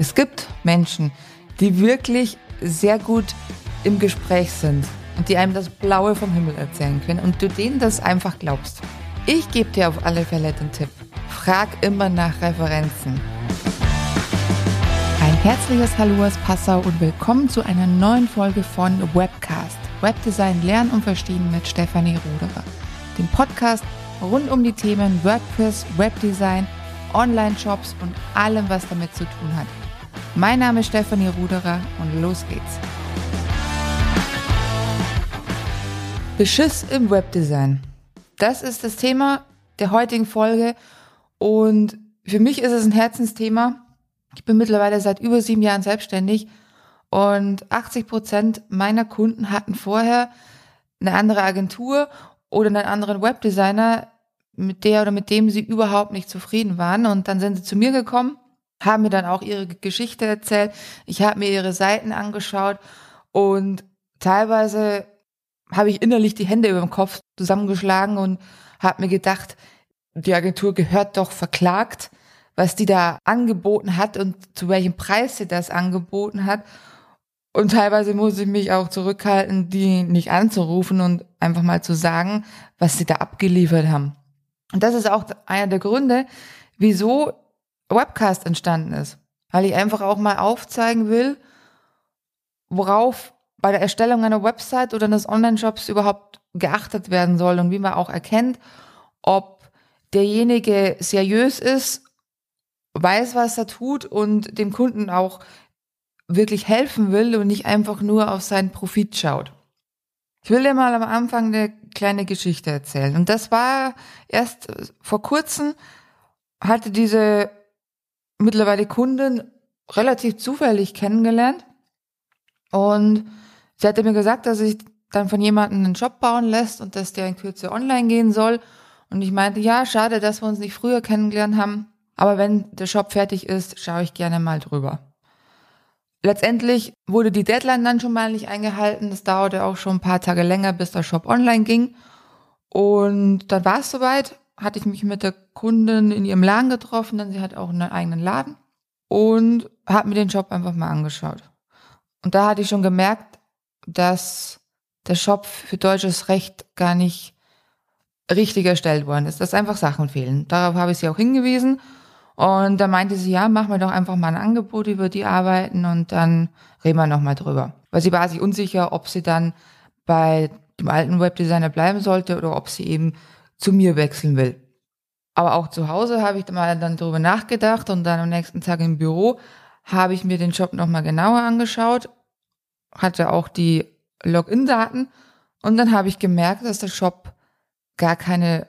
Es gibt Menschen, die wirklich sehr gut im Gespräch sind und die einem das Blaue vom Himmel erzählen können und du denen das einfach glaubst. Ich gebe dir auf alle Fälle den Tipp. Frag immer nach Referenzen. Ein herzliches Hallo aus Passau und willkommen zu einer neuen Folge von Webcast. Webdesign lernen und verstehen mit Stefanie Ruderer. Dem Podcast rund um die Themen WordPress, Webdesign, Online-Shops und allem, was damit zu tun hat. Mein Name ist Stefanie Ruderer und los geht's. Beschiss im Webdesign. Das ist das Thema der heutigen Folge und für mich ist es ein Herzensthema. Ich bin mittlerweile seit über sieben Jahren selbstständig und 80 Prozent meiner Kunden hatten vorher eine andere Agentur oder einen anderen Webdesigner, mit der oder mit dem sie überhaupt nicht zufrieden waren. Und dann sind sie zu mir gekommen haben mir dann auch ihre Geschichte erzählt. Ich habe mir ihre Seiten angeschaut und teilweise habe ich innerlich die Hände über dem Kopf zusammengeschlagen und habe mir gedacht, die Agentur gehört doch verklagt, was die da angeboten hat und zu welchem Preis sie das angeboten hat. Und teilweise muss ich mich auch zurückhalten, die nicht anzurufen und einfach mal zu sagen, was sie da abgeliefert haben. Und das ist auch einer der Gründe, wieso Webcast entstanden ist, weil ich einfach auch mal aufzeigen will, worauf bei der Erstellung einer Website oder eines Online-Shops überhaupt geachtet werden soll und wie man auch erkennt, ob derjenige seriös ist, weiß, was er tut und dem Kunden auch wirklich helfen will und nicht einfach nur auf seinen Profit schaut. Ich will dir mal am Anfang eine kleine Geschichte erzählen. Und das war erst vor kurzem, hatte diese mittlerweile Kundin relativ zufällig kennengelernt. Und sie hatte mir gesagt, dass sich dann von jemandem einen Job bauen lässt und dass der in Kürze online gehen soll. Und ich meinte, ja, schade, dass wir uns nicht früher kennengelernt haben. Aber wenn der Shop fertig ist, schaue ich gerne mal drüber. Letztendlich wurde die Deadline dann schon mal nicht eingehalten. Das dauerte auch schon ein paar Tage länger, bis der Shop online ging. Und dann war es soweit hatte ich mich mit der Kundin in ihrem Laden getroffen, denn sie hat auch einen eigenen Laden und habe mir den Shop einfach mal angeschaut. Und da hatte ich schon gemerkt, dass der Shop für deutsches Recht gar nicht richtig erstellt worden ist, dass einfach Sachen fehlen. Darauf habe ich sie auch hingewiesen. Und da meinte sie, ja, mach mir doch einfach mal ein Angebot über die Arbeiten und dann reden wir nochmal drüber. Weil sie war sich unsicher, ob sie dann bei dem alten Webdesigner bleiben sollte oder ob sie eben zu mir wechseln will. Aber auch zu Hause habe ich mal dann darüber nachgedacht und dann am nächsten Tag im Büro habe ich mir den Job nochmal genauer angeschaut, hatte auch die Login-Daten und dann habe ich gemerkt, dass der Shop gar keine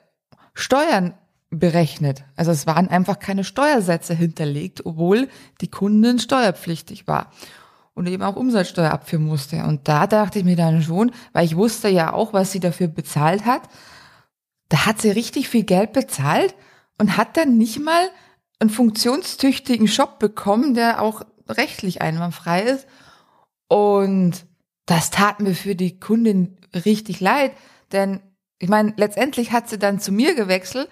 Steuern berechnet. Also es waren einfach keine Steuersätze hinterlegt, obwohl die Kundin steuerpflichtig war und eben auch Umsatzsteuer abführen musste. Und da dachte ich mir dann schon, weil ich wusste ja auch, was sie dafür bezahlt hat, da hat sie richtig viel Geld bezahlt und hat dann nicht mal einen funktionstüchtigen Shop bekommen, der auch rechtlich einwandfrei ist. Und das tat mir für die Kundin richtig leid, denn ich meine, letztendlich hat sie dann zu mir gewechselt,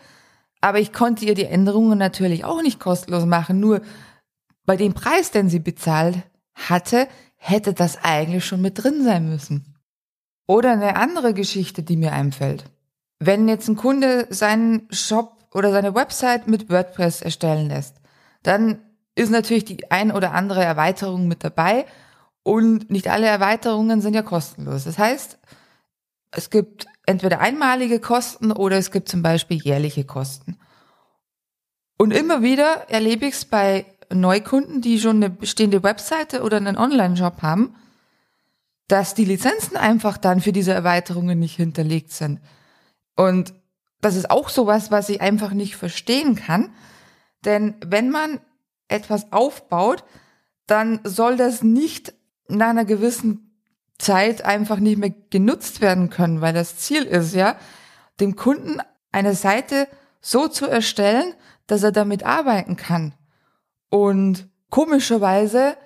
aber ich konnte ihr die Änderungen natürlich auch nicht kostenlos machen. Nur bei dem Preis, den sie bezahlt hatte, hätte das eigentlich schon mit drin sein müssen. Oder eine andere Geschichte, die mir einfällt. Wenn jetzt ein Kunde seinen Shop oder seine Website mit WordPress erstellen lässt, dann ist natürlich die ein oder andere Erweiterung mit dabei und nicht alle Erweiterungen sind ja kostenlos. Das heißt, es gibt entweder einmalige Kosten oder es gibt zum Beispiel jährliche Kosten. Und immer wieder erlebe ich es bei Neukunden, die schon eine bestehende Webseite oder einen Online-Shop haben, dass die Lizenzen einfach dann für diese Erweiterungen nicht hinterlegt sind. Und das ist auch sowas, was ich einfach nicht verstehen kann. Denn wenn man etwas aufbaut, dann soll das nicht nach einer gewissen Zeit einfach nicht mehr genutzt werden können, weil das Ziel ist ja, dem Kunden eine Seite so zu erstellen, dass er damit arbeiten kann. Und komischerweise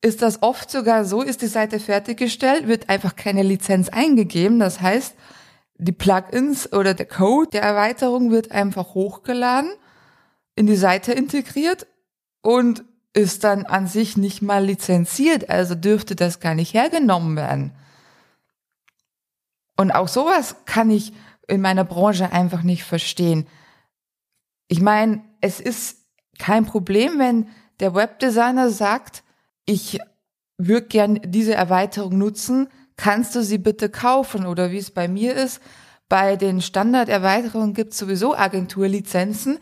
ist das oft sogar so, ist die Seite fertiggestellt, wird einfach keine Lizenz eingegeben. Das heißt, die Plugins oder der Code der Erweiterung wird einfach hochgeladen, in die Seite integriert und ist dann an sich nicht mal lizenziert, also dürfte das gar nicht hergenommen werden. Und auch sowas kann ich in meiner Branche einfach nicht verstehen. Ich meine, es ist kein Problem, wenn der Webdesigner sagt, ich würde gern diese Erweiterung nutzen, kannst du sie bitte kaufen? Oder wie es bei mir ist, bei den Standarderweiterungen gibt es sowieso Agenturlizenzen,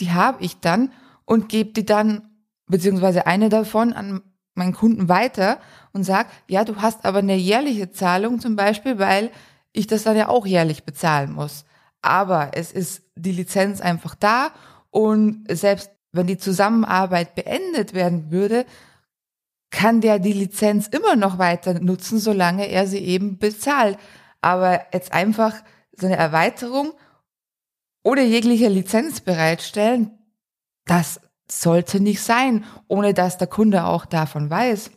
die habe ich dann und gebe die dann, beziehungsweise eine davon an meinen Kunden weiter und sag, ja, du hast aber eine jährliche Zahlung zum Beispiel, weil ich das dann ja auch jährlich bezahlen muss. Aber es ist die Lizenz einfach da und selbst wenn die Zusammenarbeit beendet werden würde, kann der die Lizenz immer noch weiter nutzen, solange er sie eben bezahlt. Aber jetzt einfach so eine Erweiterung oder jegliche Lizenz bereitstellen, das sollte nicht sein, ohne dass der Kunde auch davon weiß.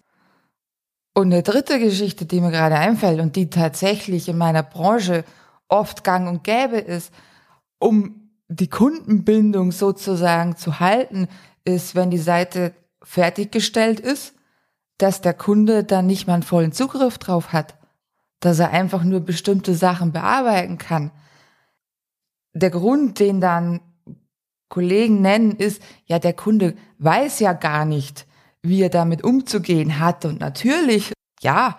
Und eine dritte Geschichte, die mir gerade einfällt und die tatsächlich in meiner Branche oft gang und gäbe ist, um die Kundenbindung sozusagen zu halten, ist, wenn die Seite fertiggestellt ist, dass der Kunde dann nicht mal einen vollen Zugriff drauf hat, dass er einfach nur bestimmte Sachen bearbeiten kann. Der Grund, den dann Kollegen nennen, ist, ja, der Kunde weiß ja gar nicht, wie er damit umzugehen hat. Und natürlich, ja,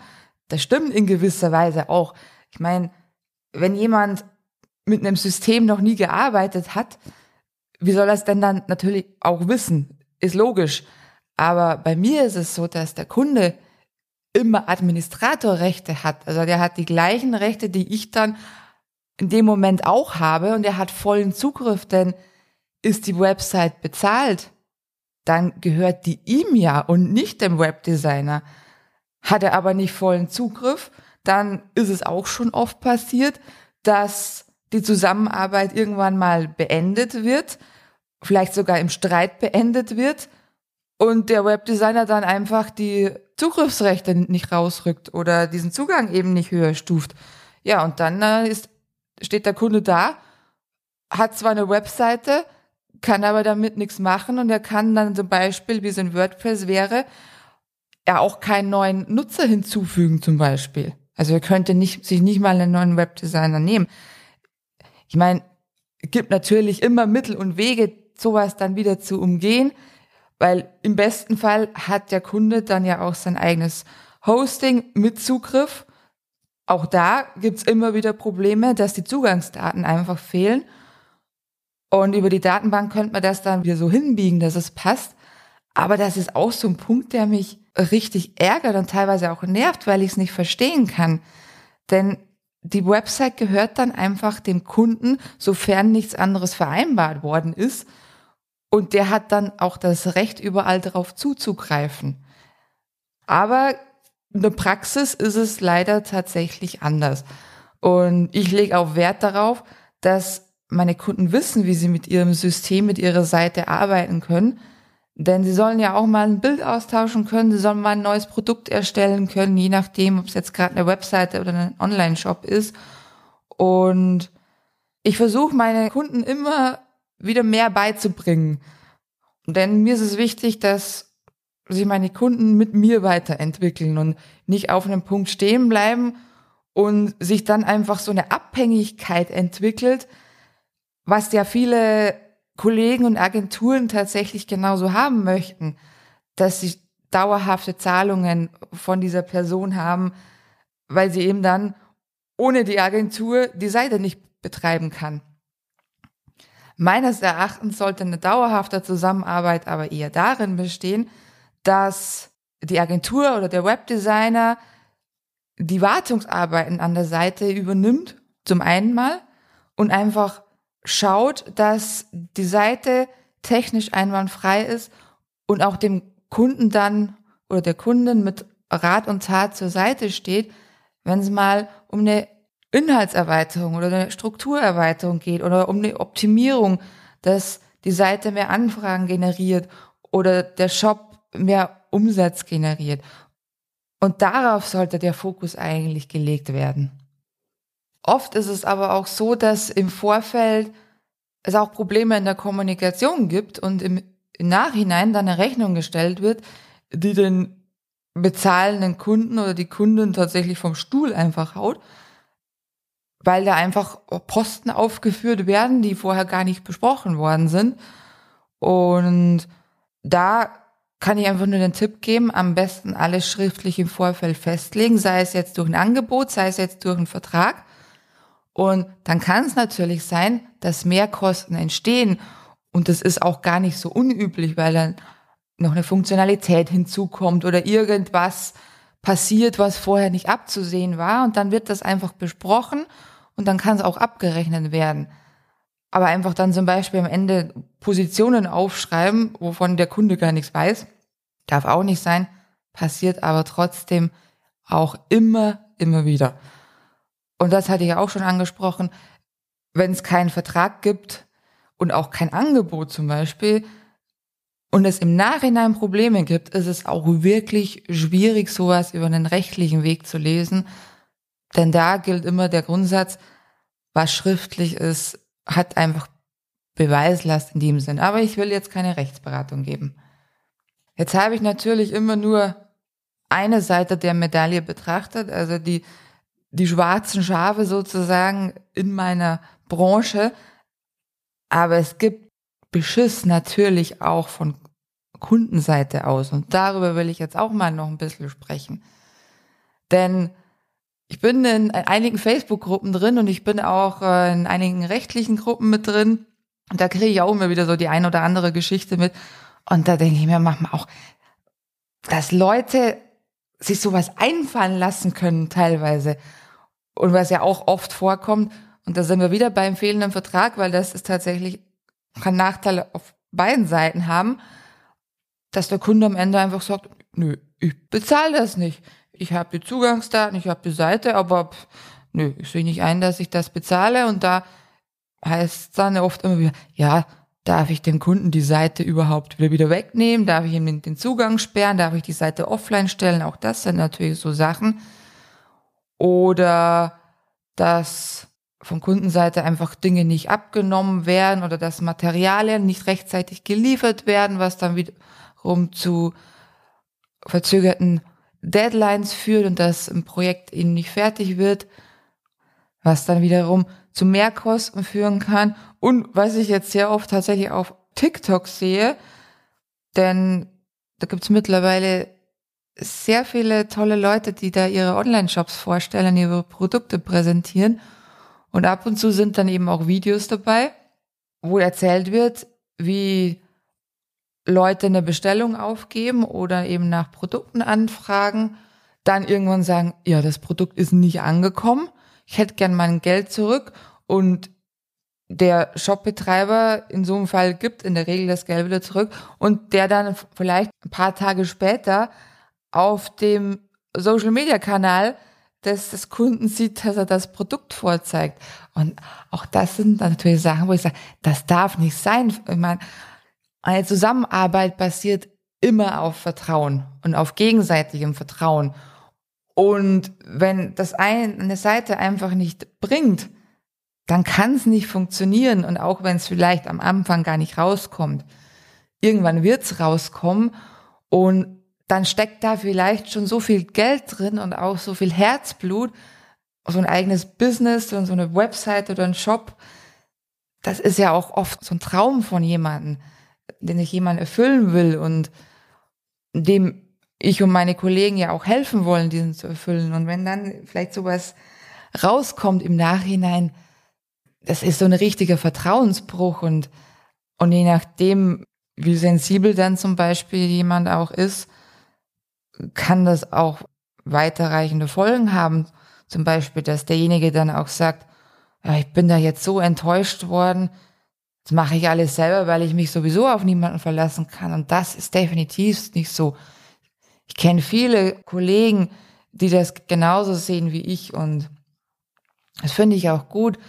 das stimmt in gewisser Weise auch. Ich meine, wenn jemand mit einem System noch nie gearbeitet hat, wie soll er es denn dann natürlich auch wissen? Ist logisch. Aber bei mir ist es so, dass der Kunde immer Administratorrechte hat. Also der hat die gleichen Rechte, die ich dann in dem Moment auch habe und er hat vollen Zugriff, denn ist die Website bezahlt, dann gehört die ihm ja und nicht dem Webdesigner. Hat er aber nicht vollen Zugriff, dann ist es auch schon oft passiert, dass die Zusammenarbeit irgendwann mal beendet wird, vielleicht sogar im Streit beendet wird und der Webdesigner dann einfach die Zugriffsrechte nicht rausrückt oder diesen Zugang eben nicht höher stuft. Ja, und dann äh, ist, steht der Kunde da, hat zwar eine Webseite, kann aber damit nichts machen und er kann dann zum Beispiel, wie es in WordPress wäre, er auch keinen neuen Nutzer hinzufügen zum Beispiel. Also er könnte nicht, sich nicht mal einen neuen Webdesigner nehmen. Ich meine, gibt natürlich immer Mittel und Wege, sowas dann wieder zu umgehen, weil im besten Fall hat der Kunde dann ja auch sein eigenes Hosting mit Zugriff. Auch da gibt's immer wieder Probleme, dass die Zugangsdaten einfach fehlen. Und über die Datenbank könnte man das dann wieder so hinbiegen, dass es passt. Aber das ist auch so ein Punkt, der mich richtig ärgert und teilweise auch nervt, weil ich es nicht verstehen kann. Denn die Website gehört dann einfach dem Kunden, sofern nichts anderes vereinbart worden ist. Und der hat dann auch das Recht, überall darauf zuzugreifen. Aber in der Praxis ist es leider tatsächlich anders. Und ich lege auch Wert darauf, dass meine Kunden wissen, wie sie mit ihrem System, mit ihrer Seite arbeiten können. Denn sie sollen ja auch mal ein Bild austauschen können, sie sollen mal ein neues Produkt erstellen können, je nachdem, ob es jetzt gerade eine Webseite oder ein Online-Shop ist. Und ich versuche meine Kunden immer wieder mehr beizubringen. Denn mir ist es wichtig, dass sich meine Kunden mit mir weiterentwickeln und nicht auf einem Punkt stehen bleiben und sich dann einfach so eine Abhängigkeit entwickelt, was ja viele Kollegen und Agenturen tatsächlich genauso haben möchten, dass sie dauerhafte Zahlungen von dieser Person haben, weil sie eben dann ohne die Agentur die Seite nicht betreiben kann. Meines Erachtens sollte eine dauerhafte Zusammenarbeit aber eher darin bestehen, dass die Agentur oder der Webdesigner die Wartungsarbeiten an der Seite übernimmt, zum einen mal, und einfach schaut, dass die Seite technisch einwandfrei ist und auch dem Kunden dann oder der Kundin mit Rat und Tat zur Seite steht, wenn es mal um eine Inhaltserweiterung oder eine Strukturerweiterung geht oder um eine Optimierung, dass die Seite mehr Anfragen generiert oder der Shop mehr Umsatz generiert. Und darauf sollte der Fokus eigentlich gelegt werden. Oft ist es aber auch so, dass im Vorfeld es auch Probleme in der Kommunikation gibt und im Nachhinein dann eine Rechnung gestellt wird, die den bezahlenden Kunden oder die Kundin tatsächlich vom Stuhl einfach haut, weil da einfach Posten aufgeführt werden, die vorher gar nicht besprochen worden sind. Und da kann ich einfach nur den Tipp geben, am besten alles schriftlich im Vorfeld festlegen, sei es jetzt durch ein Angebot, sei es jetzt durch einen Vertrag. Und dann kann es natürlich sein, dass Mehrkosten entstehen. Und das ist auch gar nicht so unüblich, weil dann noch eine Funktionalität hinzukommt oder irgendwas passiert, was vorher nicht abzusehen war. Und dann wird das einfach besprochen und dann kann es auch abgerechnet werden. Aber einfach dann zum Beispiel am Ende Positionen aufschreiben, wovon der Kunde gar nichts weiß, darf auch nicht sein, passiert aber trotzdem auch immer, immer wieder. Und das hatte ich auch schon angesprochen, wenn es keinen Vertrag gibt und auch kein Angebot zum Beispiel, und es im Nachhinein Probleme gibt, ist es auch wirklich schwierig, sowas über einen rechtlichen Weg zu lesen. Denn da gilt immer der Grundsatz, was schriftlich ist, hat einfach Beweislast in dem Sinn. Aber ich will jetzt keine Rechtsberatung geben. Jetzt habe ich natürlich immer nur eine Seite der Medaille betrachtet, also die, die schwarzen Schafe sozusagen in meiner Branche. Aber es gibt Beschiss natürlich auch von Kundenseite aus. Und darüber will ich jetzt auch mal noch ein bisschen sprechen. Denn ich bin in einigen Facebook-Gruppen drin und ich bin auch äh, in einigen rechtlichen Gruppen mit drin. Und da kriege ich auch immer wieder so die ein oder andere Geschichte mit. Und da denke ich mir manchmal auch, dass Leute sich sowas einfallen lassen können teilweise. Und was ja auch oft vorkommt, und da sind wir wieder beim fehlenden Vertrag, weil das ist tatsächlich kann Nachteile auf beiden Seiten haben, dass der Kunde am Ende einfach sagt, nö, ich bezahle das nicht. Ich habe die Zugangsdaten, ich habe die Seite, aber pff, nö, ich sehe nicht ein, dass ich das bezahle. Und da heißt es dann oft immer wieder, ja, darf ich dem Kunden die Seite überhaupt wieder, wieder wegnehmen? Darf ich ihm den Zugang sperren? Darf ich die Seite offline stellen? Auch das sind natürlich so Sachen. Oder dass von Kundenseite einfach Dinge nicht abgenommen werden oder dass Materialien nicht rechtzeitig geliefert werden, was dann wiederum zu verzögerten Deadlines führt und das ein Projekt eben nicht fertig wird, was dann wiederum zu Mehrkosten führen kann. Und was ich jetzt sehr oft tatsächlich auf TikTok sehe, denn da gibt's mittlerweile sehr viele tolle Leute, die da ihre Online-Shops vorstellen, ihre Produkte präsentieren. Und ab und zu sind dann eben auch Videos dabei, wo erzählt wird, wie Leute eine Bestellung aufgeben oder eben nach Produkten anfragen, dann irgendwann sagen, ja, das Produkt ist nicht angekommen, ich hätte gern mein Geld zurück und der Shopbetreiber in so einem Fall gibt in der Regel das Geld wieder zurück und der dann vielleicht ein paar Tage später auf dem Social Media Kanal des, des Kunden sieht, dass er das Produkt vorzeigt. Und auch das sind natürlich Sachen, wo ich sage, das darf nicht sein. Ich meine, eine Zusammenarbeit basiert immer auf Vertrauen und auf gegenseitigem Vertrauen. Und wenn das eine Seite einfach nicht bringt, dann kann es nicht funktionieren. Und auch wenn es vielleicht am Anfang gar nicht rauskommt, irgendwann wird es rauskommen. Und dann steckt da vielleicht schon so viel Geld drin und auch so viel Herzblut, so ein eigenes Business und so eine Website oder ein Shop. Das ist ja auch oft so ein Traum von jemandem, den ich jemand erfüllen will und dem ich und meine Kollegen ja auch helfen wollen, diesen zu erfüllen. Und wenn dann vielleicht sowas rauskommt im Nachhinein, das ist so ein richtiger Vertrauensbruch und, und je nachdem, wie sensibel dann zum Beispiel jemand auch ist, kann das auch weiterreichende Folgen haben. Zum Beispiel, dass derjenige dann auch sagt, ja, ich bin da jetzt so enttäuscht worden, das mache ich alles selber, weil ich mich sowieso auf niemanden verlassen kann. Und das ist definitiv nicht so. Ich kenne viele Kollegen, die das genauso sehen wie ich und das finde ich auch gut.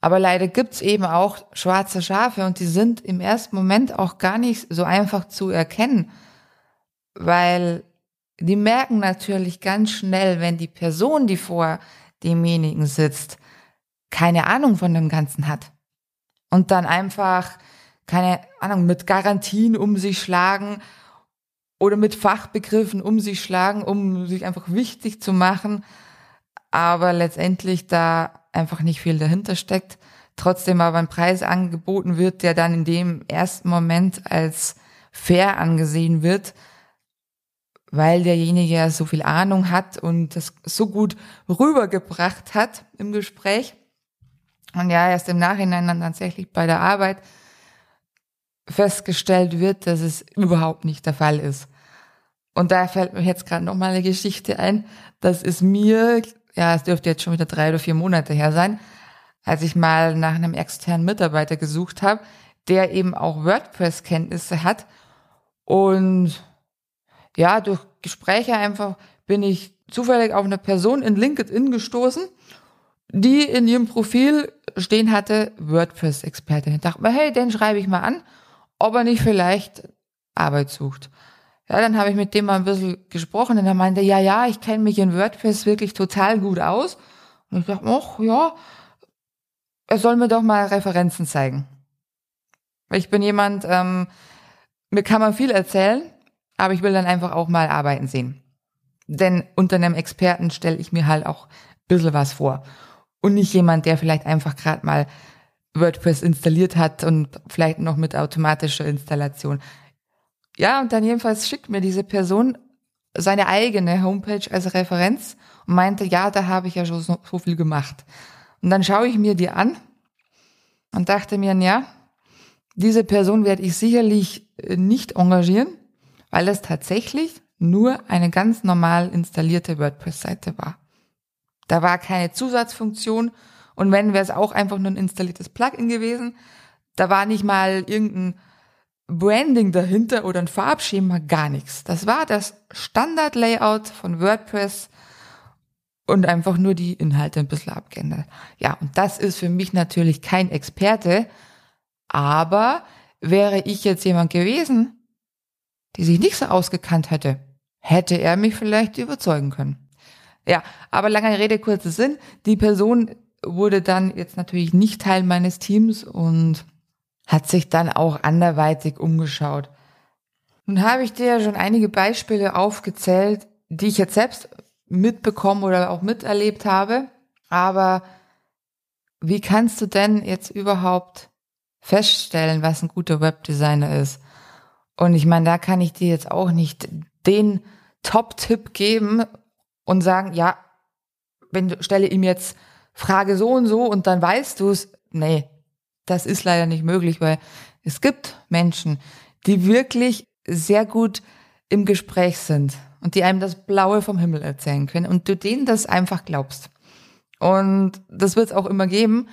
Aber leider gibt's eben auch schwarze Schafe und die sind im ersten Moment auch gar nicht so einfach zu erkennen, weil die merken natürlich ganz schnell, wenn die Person, die vor demjenigen sitzt, keine Ahnung von dem Ganzen hat. Und dann einfach keine Ahnung, mit Garantien um sich schlagen oder mit Fachbegriffen um sich schlagen, um sich einfach wichtig zu machen, aber letztendlich da einfach nicht viel dahinter steckt. Trotzdem aber ein Preis angeboten wird, der dann in dem ersten Moment als fair angesehen wird, weil derjenige ja so viel Ahnung hat und das so gut rübergebracht hat im Gespräch. Und ja, erst im Nachhinein dann tatsächlich bei der Arbeit festgestellt wird, dass es überhaupt nicht der Fall ist. Und da fällt mir jetzt gerade noch mal eine Geschichte ein. Das ist mir, ja, es dürfte jetzt schon wieder drei oder vier Monate her sein, als ich mal nach einem externen Mitarbeiter gesucht habe, der eben auch WordPress-Kenntnisse hat. Und ja, durch Gespräche einfach bin ich zufällig auf eine Person in LinkedIn gestoßen, die in ihrem Profil stehen hatte, WordPress-Expertin. Ich dachte mir, hey, den schreibe ich mal an, ob er nicht vielleicht Arbeit sucht. Ja, dann habe ich mit dem mal ein bisschen gesprochen und er meinte, ja, ja, ich kenne mich in WordPress wirklich total gut aus. Und ich dachte, ach ja, er soll mir doch mal Referenzen zeigen. Ich bin jemand, ähm, mir kann man viel erzählen, aber ich will dann einfach auch mal arbeiten sehen. Denn unter einem Experten stelle ich mir halt auch ein bisschen was vor. Und nicht jemand, der vielleicht einfach gerade mal WordPress installiert hat und vielleicht noch mit automatischer Installation. Ja, und dann jedenfalls schickt mir diese Person seine eigene Homepage als Referenz und meinte, ja, da habe ich ja schon so, viel gemacht. Und dann schaue ich mir die an und dachte mir, ja, diese Person werde ich sicherlich äh, nicht engagieren, weil es tatsächlich nur eine ganz normal installierte WordPress-Seite war. Da war keine Zusatzfunktion und wenn wäre es auch einfach nur ein installiertes Plugin gewesen. Da war nicht mal irgendein Branding dahinter oder ein Farbschema, gar nichts. Das war das Standard-Layout von WordPress und einfach nur die Inhalte ein bisschen abgeändert. Ja, und das ist für mich natürlich kein Experte, aber wäre ich jetzt jemand gewesen, die sich nicht so ausgekannt hätte, hätte er mich vielleicht überzeugen können. Ja, aber lange Rede, kurzer Sinn. Die Person wurde dann jetzt natürlich nicht Teil meines Teams und hat sich dann auch anderweitig umgeschaut. Nun habe ich dir ja schon einige Beispiele aufgezählt, die ich jetzt selbst mitbekommen oder auch miterlebt habe. Aber wie kannst du denn jetzt überhaupt feststellen, was ein guter Webdesigner ist? Und ich meine, da kann ich dir jetzt auch nicht den Top-Tipp geben und sagen, ja, wenn du stelle ihm jetzt Frage so und so und dann weißt du es. Nee, das ist leider nicht möglich, weil es gibt Menschen, die wirklich sehr gut im Gespräch sind und die einem das Blaue vom Himmel erzählen können und du denen das einfach glaubst. Und das wird es auch immer geben.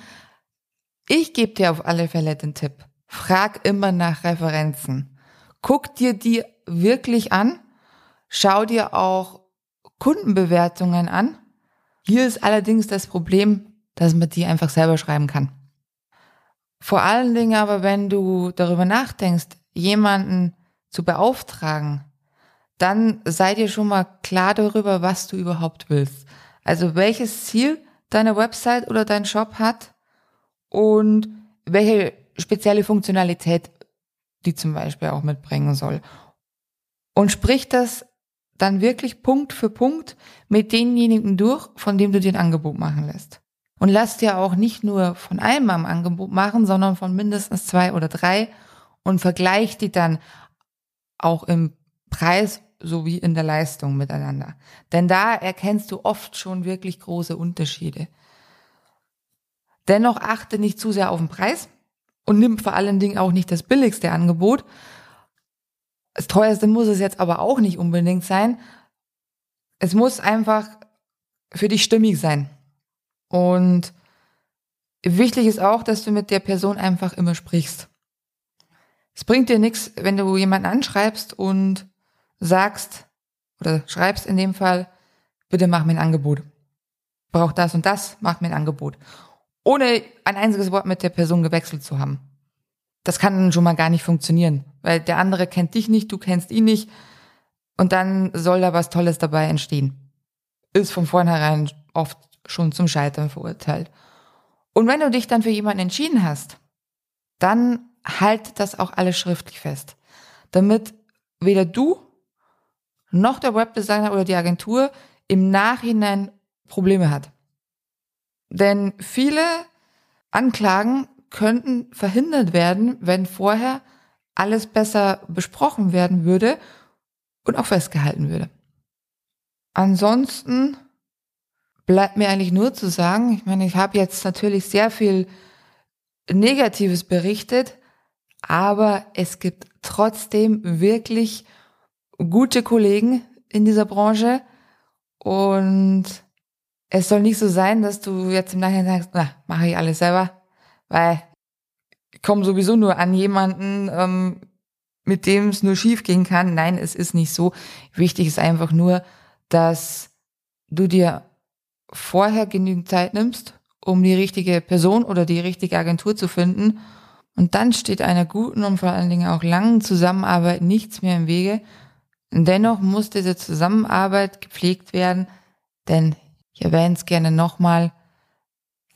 Ich gebe dir auf alle Fälle den Tipp. Frag immer nach Referenzen. Guck dir die wirklich an. Schau dir auch Kundenbewertungen an. Hier ist allerdings das Problem, dass man die einfach selber schreiben kann. Vor allen Dingen aber, wenn du darüber nachdenkst, jemanden zu beauftragen, dann sei dir schon mal klar darüber, was du überhaupt willst. Also welches Ziel deine Website oder dein Shop hat und welche spezielle Funktionalität die zum Beispiel auch mitbringen soll. Und sprich das dann wirklich Punkt für Punkt mit denjenigen durch, von dem du dir ein Angebot machen lässt. Und lass dir auch nicht nur von einem am Angebot machen, sondern von mindestens zwei oder drei und vergleich die dann auch im Preis sowie in der Leistung miteinander. Denn da erkennst du oft schon wirklich große Unterschiede. Dennoch achte nicht zu sehr auf den Preis und nimm vor allen Dingen auch nicht das billigste Angebot. Das teuerste muss es jetzt aber auch nicht unbedingt sein. Es muss einfach für dich stimmig sein. Und wichtig ist auch, dass du mit der Person einfach immer sprichst. Es bringt dir nichts, wenn du jemanden anschreibst und sagst oder schreibst in dem Fall, bitte mach mir ein Angebot. Brauch das und das, mach mir ein Angebot. Ohne ein einziges Wort mit der Person gewechselt zu haben. Das kann schon mal gar nicht funktionieren, weil der andere kennt dich nicht, du kennst ihn nicht und dann soll da was Tolles dabei entstehen. Ist von vornherein oft schon zum Scheitern verurteilt. Und wenn du dich dann für jemanden entschieden hast, dann halt das auch alles schriftlich fest, damit weder du noch der Webdesigner oder die Agentur im Nachhinein Probleme hat. Denn viele Anklagen könnten verhindert werden, wenn vorher alles besser besprochen werden würde und auch festgehalten würde. Ansonsten bleibt mir eigentlich nur zu sagen, ich meine, ich habe jetzt natürlich sehr viel Negatives berichtet, aber es gibt trotzdem wirklich gute Kollegen in dieser Branche und es soll nicht so sein, dass du jetzt im Nachhinein sagst, na, mache ich alles selber, weil ich komme sowieso nur an jemanden, ähm, mit dem es nur schief gehen kann. Nein, es ist nicht so. Wichtig ist einfach nur, dass du dir vorher genügend Zeit nimmst, um die richtige Person oder die richtige Agentur zu finden. Und dann steht einer guten und vor allen Dingen auch langen Zusammenarbeit nichts mehr im Wege. Dennoch muss diese Zusammenarbeit gepflegt werden, denn ich erwähne es gerne nochmal,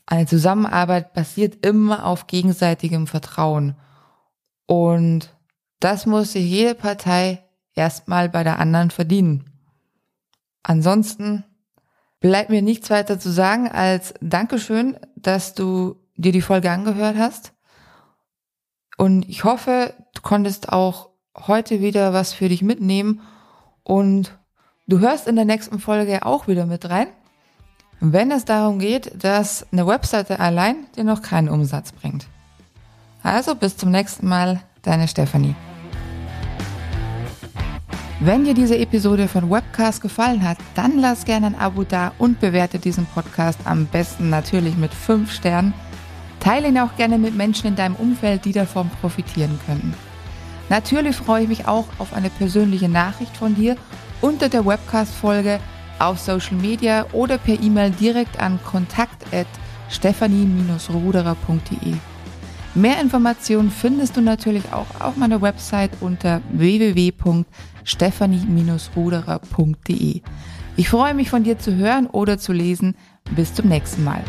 eine Zusammenarbeit basiert immer auf gegenseitigem Vertrauen. Und das muss sich jede Partei erstmal bei der anderen verdienen. Ansonsten bleibt mir nichts weiter zu sagen als Dankeschön, dass du dir die Folge angehört hast. Und ich hoffe, du konntest auch heute wieder was für dich mitnehmen und du hörst in der nächsten Folge auch wieder mit rein, wenn es darum geht, dass eine Webseite allein dir noch keinen Umsatz bringt. Also bis zum nächsten Mal, deine Stefanie. Wenn dir diese Episode von Webcast gefallen hat, dann lass gerne ein Abo da und bewerte diesen Podcast am besten natürlich mit 5 Sternen. Teile ihn auch gerne mit Menschen in deinem Umfeld, die davon profitieren könnten. Natürlich freue ich mich auch auf eine persönliche Nachricht von dir unter der Webcast-Folge auf Social Media oder per E-Mail direkt an kontakt@stephanie-ruderer.de. Mehr Informationen findest du natürlich auch auf meiner Website unter www.stephanie-ruderer.de. Ich freue mich von dir zu hören oder zu lesen. Bis zum nächsten Mal.